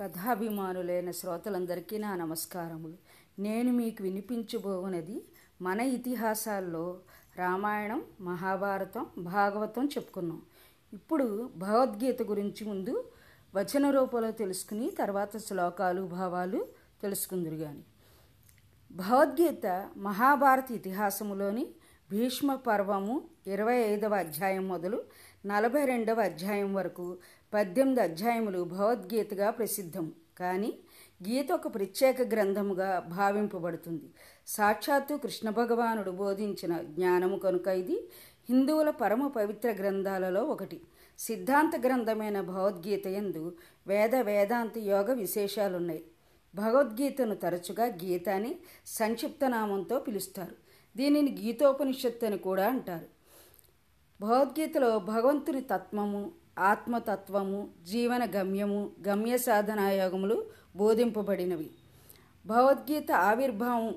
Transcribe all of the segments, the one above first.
కథాభిమానులైన శ్రోతలందరికీ నా నమస్కారములు. నేను మీకు వినిపించబోనది మన ఇతిహాసాల్లో రామాయణం మహాభారతం భాగవతం చెప్పుకున్నాం. ఇప్పుడు భగవద్గీత గురించి ముందు వచన రూపంలో తెలుసుకుని తర్వాత శ్లోకాలు భావాలు తెలుసుకుందరు కానీ భగవద్గీత మహాభారత ఇతిహాసములోని భీష్మ పర్వము ఇరవై ఐదవ అధ్యాయం మొదలు నలభై రెండవ అధ్యాయం వరకు పద్దెనిమిది అధ్యాయములు భగవద్గీతగా ప్రసిద్ధం. కానీ గీత ఒక ప్రత్యేక గ్రంథముగా భావింపబడుతుంది. సాక్షాత్తు కృష్ణ భగవానుడు బోధించిన జ్ఞానము కనుక ఇది హిందువుల పరమ పవిత్ర గ్రంథాలలో ఒకటి. సిద్ధాంత గ్రంథమైన భగవద్గీత ఎందు వేద వేదాంత యోగ విశేషాలున్నాయి. భగవద్గీతను తరచుగా గీత అని సంక్షిప్త నామంతో పిలుస్తారు. దీనిని గీతోపనిషత్తు అని కూడా అంటారు. భగవద్గీతలో భగవంతుని తత్వము ఆత్మతత్వము జీవన గమ్యము గమ్య సాధనాయోగములు బోధింపబడినవి. భగవద్గీత ఆవిర్భావం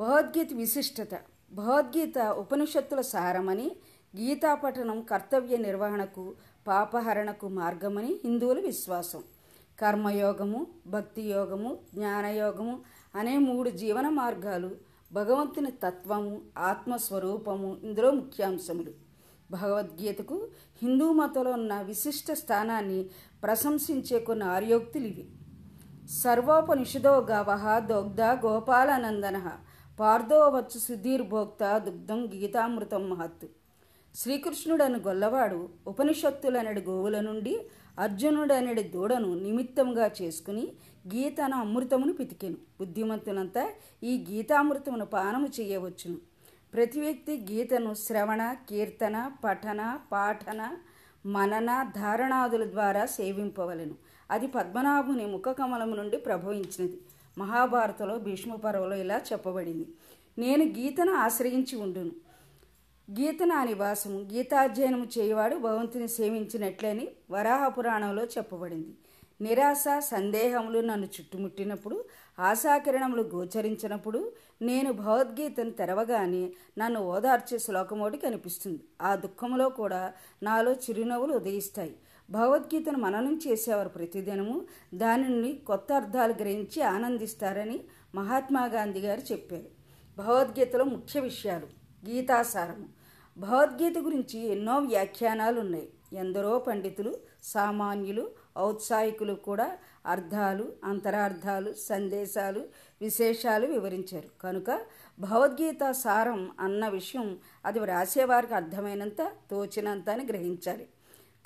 భగవద్గీత విశిష్టత భగవద్గీత ఉపనిషత్తుల సారమని గీతాపఠనం కర్తవ్య నిర్వహణకు పాపహరణకు మార్గమని హిందువుల విశ్వాసం. కర్మయోగము భక్తి యోగము జ్ఞానయోగము అనే మూడు జీవన మార్గాలు భగవంతుని తత్వము ఆత్మస్వరూపము ఇందులో ముఖ్యాంశములు. భగవద్గీతకు హిందూ మతంలో ఉన్న విశిష్ట స్థానాన్ని ప్రశంసించే కొన్ని ఆర్యోక్తులు ఇవి. సర్వోపనిషదో గవహ దొగ్ధ గోపాలానందన పార్థో వచ్చు సుధీర్భోక్త దుగ్ధం గీతామృతం మహత్తు. శ్రీకృష్ణుడని గొల్లవాడు ఉపనిషత్తులనడి గోవుల నుండి అర్జునుడనడి దూడను నిమిత్తంగా చేసుకుని గీతన అమృతమును పితికెను. బుద్ధిమంతులంతా ఈ గీతామృతమును పానము చేయవచ్చును. ప్రతి వ్యక్తి గీతను శ్రవణ కీర్తన పఠన పాఠన మనన ధారణాదుల ద్వారా సేవింపవలెను. అది పద్మనాభుని ముఖ కమలము నుండి ప్రభవించినది. మహాభారతంలో భీష్మపర్వలో ఇలా చెప్పబడింది. నేను గీతను ఆశ్రయించి ఉండును. గీత నా నివాసము గీతాధ్యయనము చేయవాడు భగవంతుని సేవించినట్లని వరాహ పురాణంలో చెప్పబడింది. నిరాశ సందేహములు నన్ను చుట్టుముట్టినప్పుడు ఆశాకిరణములు గోచరించినప్పుడు నేను భగవద్గీతను తెరవగానే నన్ను ఓదార్చే శ్లోకమోటి కనిపిస్తుంది. ఆ దుఃఖంలో కూడా నాలో చిరునవ్వులు ఉదయిస్తాయి. భగవద్గీతను మననం చేసేవారు ప్రతిదినము దానిని కొత్త అర్థాలు గ్రహించి ఆనందిస్తారని మహాత్మా గాంధీ గారు చెప్పారు. భగవద్గీతలో ముఖ్య విషయాలు. గీతాసారము. భగవద్గీత గురించి ఎన్నో వ్యాఖ్యానాలు ఉన్నాయి ఎందరో పండితులు సామాన్యులు ఔత్సాహికులు కూడా అర్థాలు అంతరార్థాలు సందేశాలు విశేషాలు వివరించారు. కనుక భగవద్గీత సారం అన్న విషయం అది వ్రాసేవారికి అర్థమైనంత తోచినంత అని గ్రహించాలి.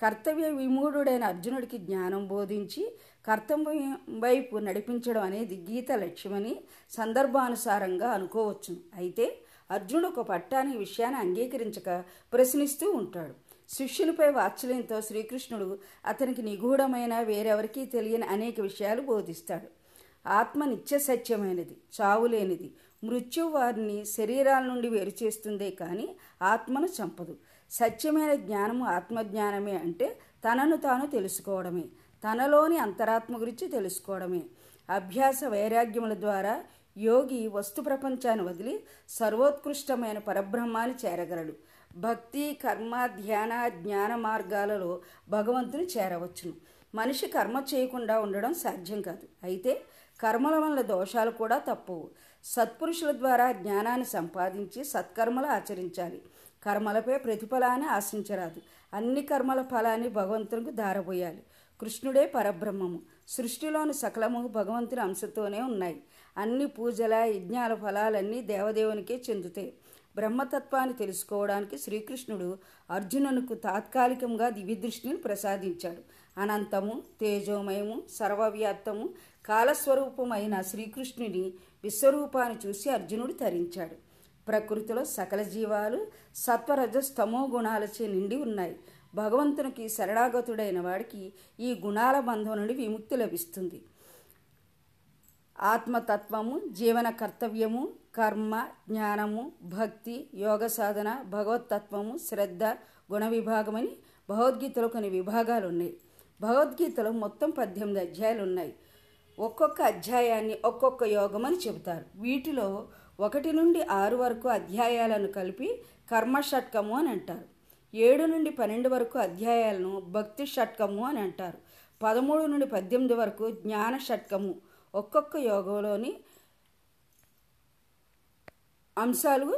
కర్తవ్య విమూఢుడైన అర్జునుడికి జ్ఞానం బోధించి కర్తవ్యం వైపు నడిపించడం అనేది గీత లక్ష్యమని సందర్భానుసారంగా అనుకోవచ్చును అయితే అర్జునుడు ఒక పట్టాని విషయాన్ని అంగీకరించక ప్రశ్నిస్తూ ఉంటాడు. శిష్యునిపై వాత్సల్యంతో శ్రీకృష్ణుడు అతనికి నిగూఢమైన వేరెవరికీ తెలియని అనేక విషయాలు బోధిస్తాడు. ఆత్మ నిత్య సత్యమైనది చావులేనిది మృత్యు వారిని శరీరాల నుండి వేరు చేస్తుందే కానీ ఆత్మను చంపదు. సత్యమైన జ్ఞానము ఆత్మజ్ఞానమే అంటే తనను తాను తెలుసుకోవడమే తనలోని అంతరాత్మ గురించి తెలుసుకోవడమే. అభ్యాస వైరాగ్యముల ద్వారా యోగి వస్తు ప్రపంచాన్ని వదిలి సర్వోత్కృష్టమైన పరబ్రహ్మాన్ని చేరగలడు. భక్తి కర్మ ధ్యాన జ్ఞాన మార్గాలలో భగవంతుని చేరవచ్చును. మనిషి కర్మ చేయకుండా ఉండడం సాధ్యం కాదు. అయితే కర్మల వల్ల దోషాలు కూడా తప్పవు. సత్పురుషుల ద్వారా జ్ఞానాన్ని సంపాదించి సత్కర్మలు ఆచరించాలి. కర్మలపై ప్రతిఫలాన్ని ఆశించరాదు. అన్ని కర్మల ఫలాన్ని భగవంతునికి దారబోయాలి కృష్ణుడే పరబ్రహ్మము. సృష్టిలోని సకలము భగవంతుని అంశతోనే ఉన్నాయి. అన్ని పూజల యజ్ఞాల ఫలాలన్నీ దేవదేవునికే చెందుతాయి. బ్రహ్మతత్వాన్ని తెలుసుకోవడానికి శ్రీకృష్ణుడు అర్జునునికి తాత్కాలికంగా దివిదృష్టిని ప్రసాదించాడు. అనంతము తేజోమయము సర్వవ్యాప్తము కాలస్వరూపమైన శ్రీకృష్ణుని విశ్వరూపాన్ని చూసి అర్జునుడు తరించాడు. ప్రకృతిలో సకల జీవాలు సత్వరజస్తమో గుణాలచే నిండి ఉన్నాయి. భగవంతునికి శరణాగతుడైన వాడికి ఈ గుణాల బంధం నుండి విముక్తి లభిస్తుంది. ఆత్మతత్వము జీవన కర్తవ్యము కర్మ జ్ఞానము భక్తి యోగ సాధన భగవతత్వము శ్రద్ధ గుణ విభాగమని భగవద్గీతలో కొన్ని విభాగాలు ఉన్నాయి భగవద్గీతలో మొత్తం పద్దెనిమిది అధ్యాయాలు ఉన్నాయి ఒక్కొక్క అధ్యాయాన్ని ఒక్కొక్క యోగం అని చెబుతారు. వీటిలో ఒకటి నుండి ఆరు వరకు అధ్యాయాలను కలిపి కర్మ షట్కము అని అంటారు. ఏడు నుండి పన్నెండు వరకు అధ్యాయాలను భక్తి షట్కము అని అంటారు. పదమూడు నుండి పద్దెనిమిది వరకు జ్ఞాన షట్కము ఒక్కొక్క యోగంలోని అంశాలు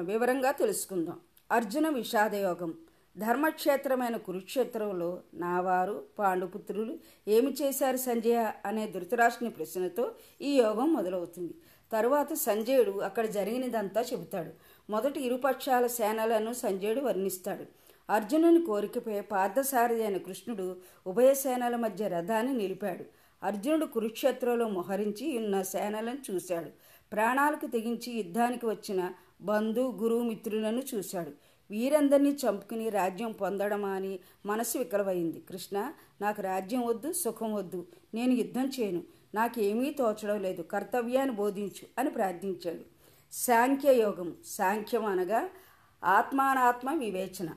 వివరంగా తెలుసుకుందాం. అర్జున విషాద యోగం ధర్మక్షేత్రమైన కురుక్షేత్రంలో నావారు పాండుపుత్రులు ఏమి చేశారు సంజయ అనే ధృతరాష్ట్రుని ప్రశ్నతో ఈ యోగం మొదలవుతుంది. తరువాత సంజయుడు అక్కడ జరిగినదంతా చెబుతాడు. మొదటి ఇరుపక్షాల సేనలను సంజయుడు వర్ణిస్తాడు. అర్జునుని కోరికపై పార్థసారథి అయిన కృష్ణుడు ఉభయ సేనల మధ్య రథాన్ని నిలిపాడు. అర్జునుడు కురుక్షేత్రంలో మోహరించి ఉన్న సేనలను చూశాడు. ప్రాణాలకు తెగించి యుద్ధానికి వచ్చిన బంధు గురువు మిత్రులను చూశాడు. వీరందరినీ చంపుకుని రాజ్యం పొందడమా అని మనసు వికలమైంది. కృష్ణ నాకు రాజ్యం వద్దు సుఖం వద్దు. నేను యుద్ధం చేయను. నాకేమీ తోచడం లేదు. కర్తవ్యాన్ని బోధించు అని ప్రార్థించాడు. సాంఖ్యయోగం సాంఖ్యం అనగా ఆత్మానాత్మ వివేచన.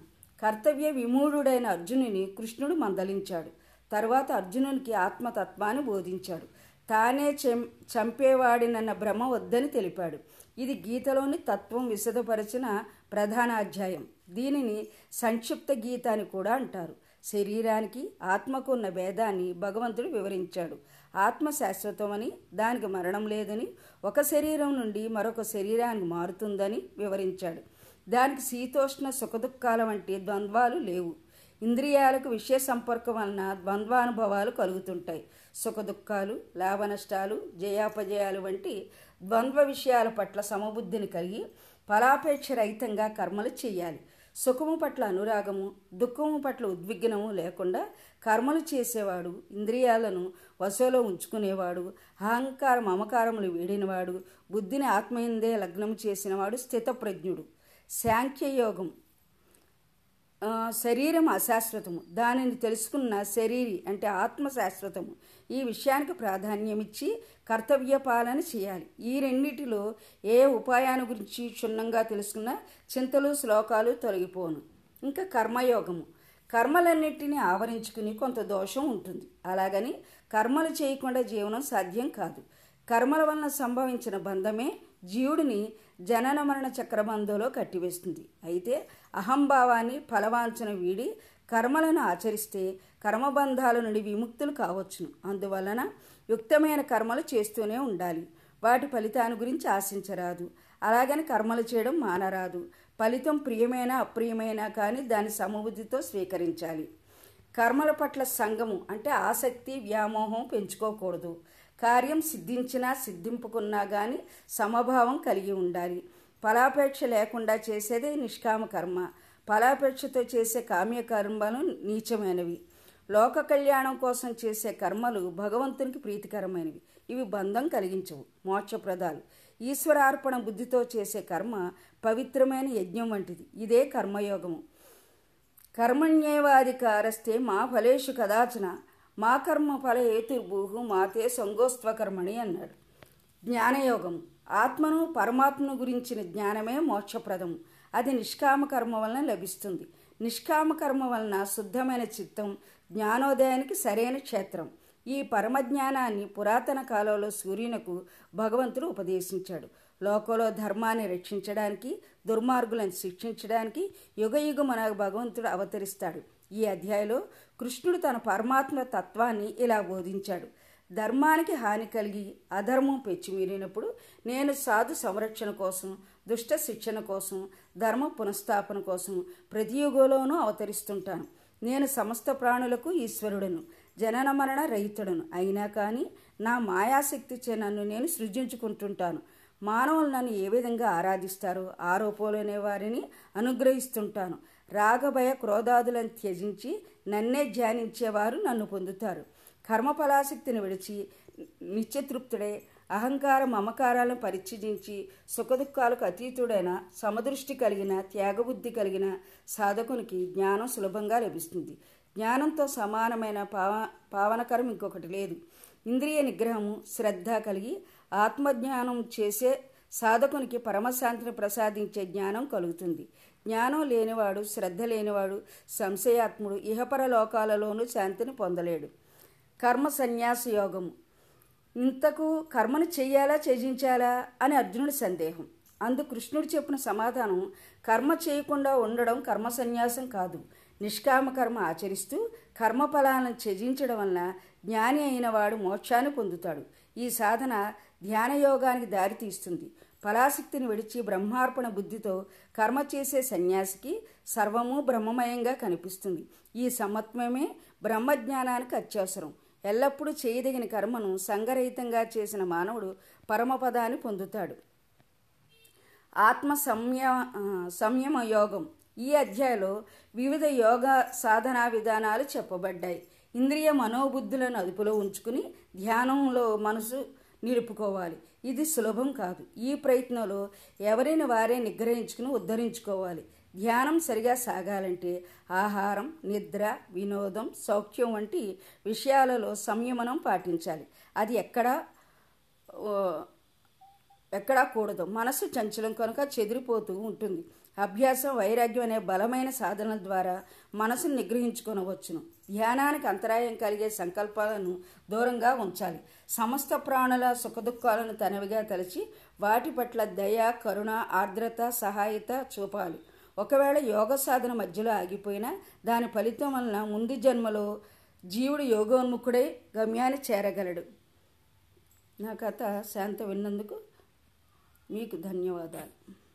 కర్తవ్య విమూఢుడైన అర్జునుని కృష్ణుడు మందలించాడు. తర్వాత అర్జునునికి ఆత్మతత్వాన్ని బోధించాడు. తానే చెం చంపేవాడినన్న భ్రమ వద్దని తెలిపాడు. ఇది గీతలోని తత్వం విశదపరిచిన ప్రధాన అధ్యాయం దీనిని సంక్షిప్త గీత అని కూడా అంటారు. శరీరానికి ఆత్మకు ఉన్న భేదాన్ని భగవంతుడు వివరించాడు. ఆత్మ శాశ్వతమని దానికి మరణం లేదని ఒక శరీరం నుండి మరొక శరీరానికి మారుతుందని వివరించాడు. దానికి శీతోష్ణ సుఖదుఖాల వంటి ద్వంద్వాలు లేవు. ఇంద్రియాలకు విషయ సంపర్కం వలన ద్వంద్వానుభవాలు కలుగుతుంటాయి. సుఖదుఖాలు లాభనష్టాలు జయాపజయాలు వంటి ద్వంద్వ విషయాల పట్ల సమబుద్ధిని కలిగి ఫలాపేక్ష రహితంగా కర్మలు చేయాలి. సుఖము పట్ల అనురాగము దుఃఖము పట్ల ఉద్విగ్నము లేకుండా కర్మలు చేసేవాడు ఇంద్రియాలను వశలో ఉంచుకునేవాడు అహంకార మమకారములు వీడినవాడు బుద్ధిని ఆత్మయందే లగ్నము చేసినవాడు స్థితప్రజ్ఞుడు. సాంఖ్యయోగం శరీరం అశాశ్వతము. దానిని తెలుసుకున్న శరీరి అంటే ఆత్మ శాశ్వతము ఈ విషయానికి ప్రాధాన్యమిచ్చి కర్తవ్య పాలన చేయాలి. ఈ రెండిటిలో ఏ ఉపాయాన్ని గురించి క్షుణ్ణంగా తెలుసుకున్న చింతలు శ్లోకాలు తొలగిపోను. ఇంకా కర్మయోగము. కర్మలన్నింటినీ ఆవరించుకుని కొంత దోషం ఉంటుంది. అలాగని కర్మలు చేయకుండా జీవనం సాధ్యం కాదు. కర్మల వలన సంభవించిన బంధమే జీవుడిని జనన మరణ చక్రబంధంలో కట్టివేస్తుంది. అయితే అహంభావాన్ని ఫలవాంఛన వీడి కర్మలను ఆచరిస్తే కర్మబంధాల నుండి విముక్తులు కావచ్చును. అందువలన యుక్తమైన కర్మలు చేస్తూనే ఉండాలి. వాటి ఫలితాన్ని గురించి ఆశించరాదు. అలాగని కర్మలు చేయడం మానరాదు. ఫలితం ప్రియమైన అప్రియమైన కానీ దాని సమబుద్ధితో స్వీకరించాలి. కర్మల పట్ల సంగము అంటే ఆసక్తి వ్యామోహం పెంచుకోకూడదు. కార్యం సిద్ధించినా సిద్ధింపుకున్నా కానీ సమభావం కలిగి ఉండాలి. ఫలాపేక్ష లేకుండా చేసేదే నిష్కామ కర్మ. ఫలాపేక్షతో చేసే కామ్య కర్మలు నీచమైనవి. లోక కళ్యాణం కోసం చేసే కర్మలు భగవంతునికి ప్రీతికరమైనవి. ఇవి బంధం కలిగించవు మోక్షప్రదాలు. ఈశ్వరార్పణ బుద్ధితో చేసే కర్మ పవిత్రమైన యజ్ఞం వంటిది. ఇదే కర్మయోగము. కర్మణ్యేవాధికారస్తే మా ఫలేషు కదాచన. మా కర్మ ఫల హేతుర్భూహు మాతే సంగోస్త్వకర్మణి అన్నాడు. జ్ఞానయోగం. ఆత్మను పరమాత్మను గురించిన జ్ఞానమే మోక్షప్రదం. అది నిష్కామ కర్మ వలన లభిస్తుంది. నిష్కామ కర్మ వలన శుద్ధమైన చిత్తం జ్ఞానోదయానికి సరైన క్షేత్రం. ఈ పరమజ్ఞానాన్ని పురాతన కాలంలో సూర్యునకు భగవంతుడు ఉపదేశించాడు. లోకంలో ధర్మాన్ని రక్షించడానికి దుర్మార్గులను శిక్షించడానికి యుగయుగమున భగవంతుడు అవతరిస్తాడు. ఈ అధ్యాయంలో కృష్ణుడు తన పరమాత్మ తత్వాన్ని ఇలా బోధించాడు. ధర్మానికి హాని కలిగి అధర్మం పెచ్చిమీరినప్పుడు నేను సాధు సంరక్షణ కోసం దుష్ట శిక్షణ కోసం ధర్మ పునఃస్థాపన కోసం ప్రతి యుగంలోనూ అవతరిస్తుంటాను. నేను సమస్త ప్రాణులకు ఈశ్వరుడను జనన మరణ రహితుడను. అయినా కానీ నా మాయాశక్తిచే నన్ను నేను సృజించుకుంటుంటాను. మానవులు నన్ను ఏ విధంగా ఆరాధిస్తారో ఆ వారిని అనుగ్రహిస్తుంటాను. రాగభయ క్రోధాదులను త్యజించి నన్నే ధ్యానించేవారు నన్ను పొందుతారు. కర్మఫలాసక్తిని విడిచి నిత్యతృప్తుడే అహంకార మమకారాలను పరిత్యజించి సుఖదుఖాలకు అతీతుడైన సమదృష్టి కలిగిన త్యాగబుద్ధి కలిగిన సాధకునికి జ్ఞానం సులభంగా లభిస్తుంది. జ్ఞానంతో సమానమైన పావ పావనకరం ఇంకొకటి లేదు. ఇంద్రియ నిగ్రహము శ్రద్ధ కలిగి ఆత్మజ్ఞానం చేసే సాధకునికి పరమశాంతిని ప్రసాదించే జ్ఞానం కలుగుతుంది. జ్ఞానం లేనివాడు శ్రద్ధ లేనివాడు సంశయాత్ముడు ఇహపర లోకాలలోనూ శాంతిని పొందలేడు. కర్మ సన్యాస యోగము. ఇంతకు కర్మను చెయ్యాలా త్యజించాలా అని అర్జునుడి సందేహం. అందు కృష్ణుడు చెప్పిన సమాధానం కర్మ చేయకుండా ఉండడం కర్మ సన్యాసం కాదు. నిష్కామ కర్మ ఆచరిస్తూ కర్మఫలాలను త్యజించడం వలన జ్ఞాని అయిన వాడు మోక్షాన్ని పొందుతాడు. ఈ సాధన ధ్యానయోగానికి దారితీస్తుంది ఫలాశక్తిని విడిచి బ్రహ్మార్పణ బుద్ధితో కర్మ చేసే సన్యాసికి సర్వము బ్రహ్మమయంగా కనిపిస్తుంది. ఈ సమత్వమే బ్రహ్మజ్ఞానానికి అత్యవసరం. ఎల్లప్పుడూ చేయదగిన కర్మను సంగరహితంగా చేసిన మానవుడు పరమపదాన్ని పొందుతాడు. ఆత్మ సంయ సంయమ యోగం ఈ అధ్యాయంలో వివిధ యోగ సాధనా విధానాలు చెప్పబడ్డాయి. ఇంద్రియ మనోబుద్ధులను అదుపులో ఉంచుకుని ధ్యానంలో మనసు నిలుపుకోవాలి. ఇది సులభం కాదు. ఈ ప్రయత్నంలో ఎవరిని వారే నిగ్రహించుకుని ఉద్ధరించుకోవాలి. ధ్యానం సరిగా సాగాలంటే ఆహారం నిద్ర వినోదం సౌఖ్యం వంటి విషయాలలో సంయమనం పాటించాలి. అది ఎక్కడా ఎక్కడా కూడదు. మనసు చంచలం కనుక చెదిరిపోతూ ఉంటుంది. అభ్యాసం వైరాగ్యం అనే బలమైన సాధనల ద్వారా మనసును నిగ్రహించుకొనవచ్చును. ధ్యానానికి అంతరాయం కలిగే సంకల్పాలను దూరంగా ఉంచాలి. సమస్త ప్రాణుల సుఖదుఖాలను తనవిగా తలచి వాటి పట్ల దయ కరుణ ఆర్ద్రత సహాయత చూపాలి. ఒకవేళ యోగ సాధన మధ్యలో ఆగిపోయినా దాని ఫలితం వలన ముందు జన్మలో జీవుడు యోగోన్ముఖుడై గమ్యాన్ని చేరగలడు. నా కథ శాంత విన్నందుకు మీకు ధన్యవాదాలు.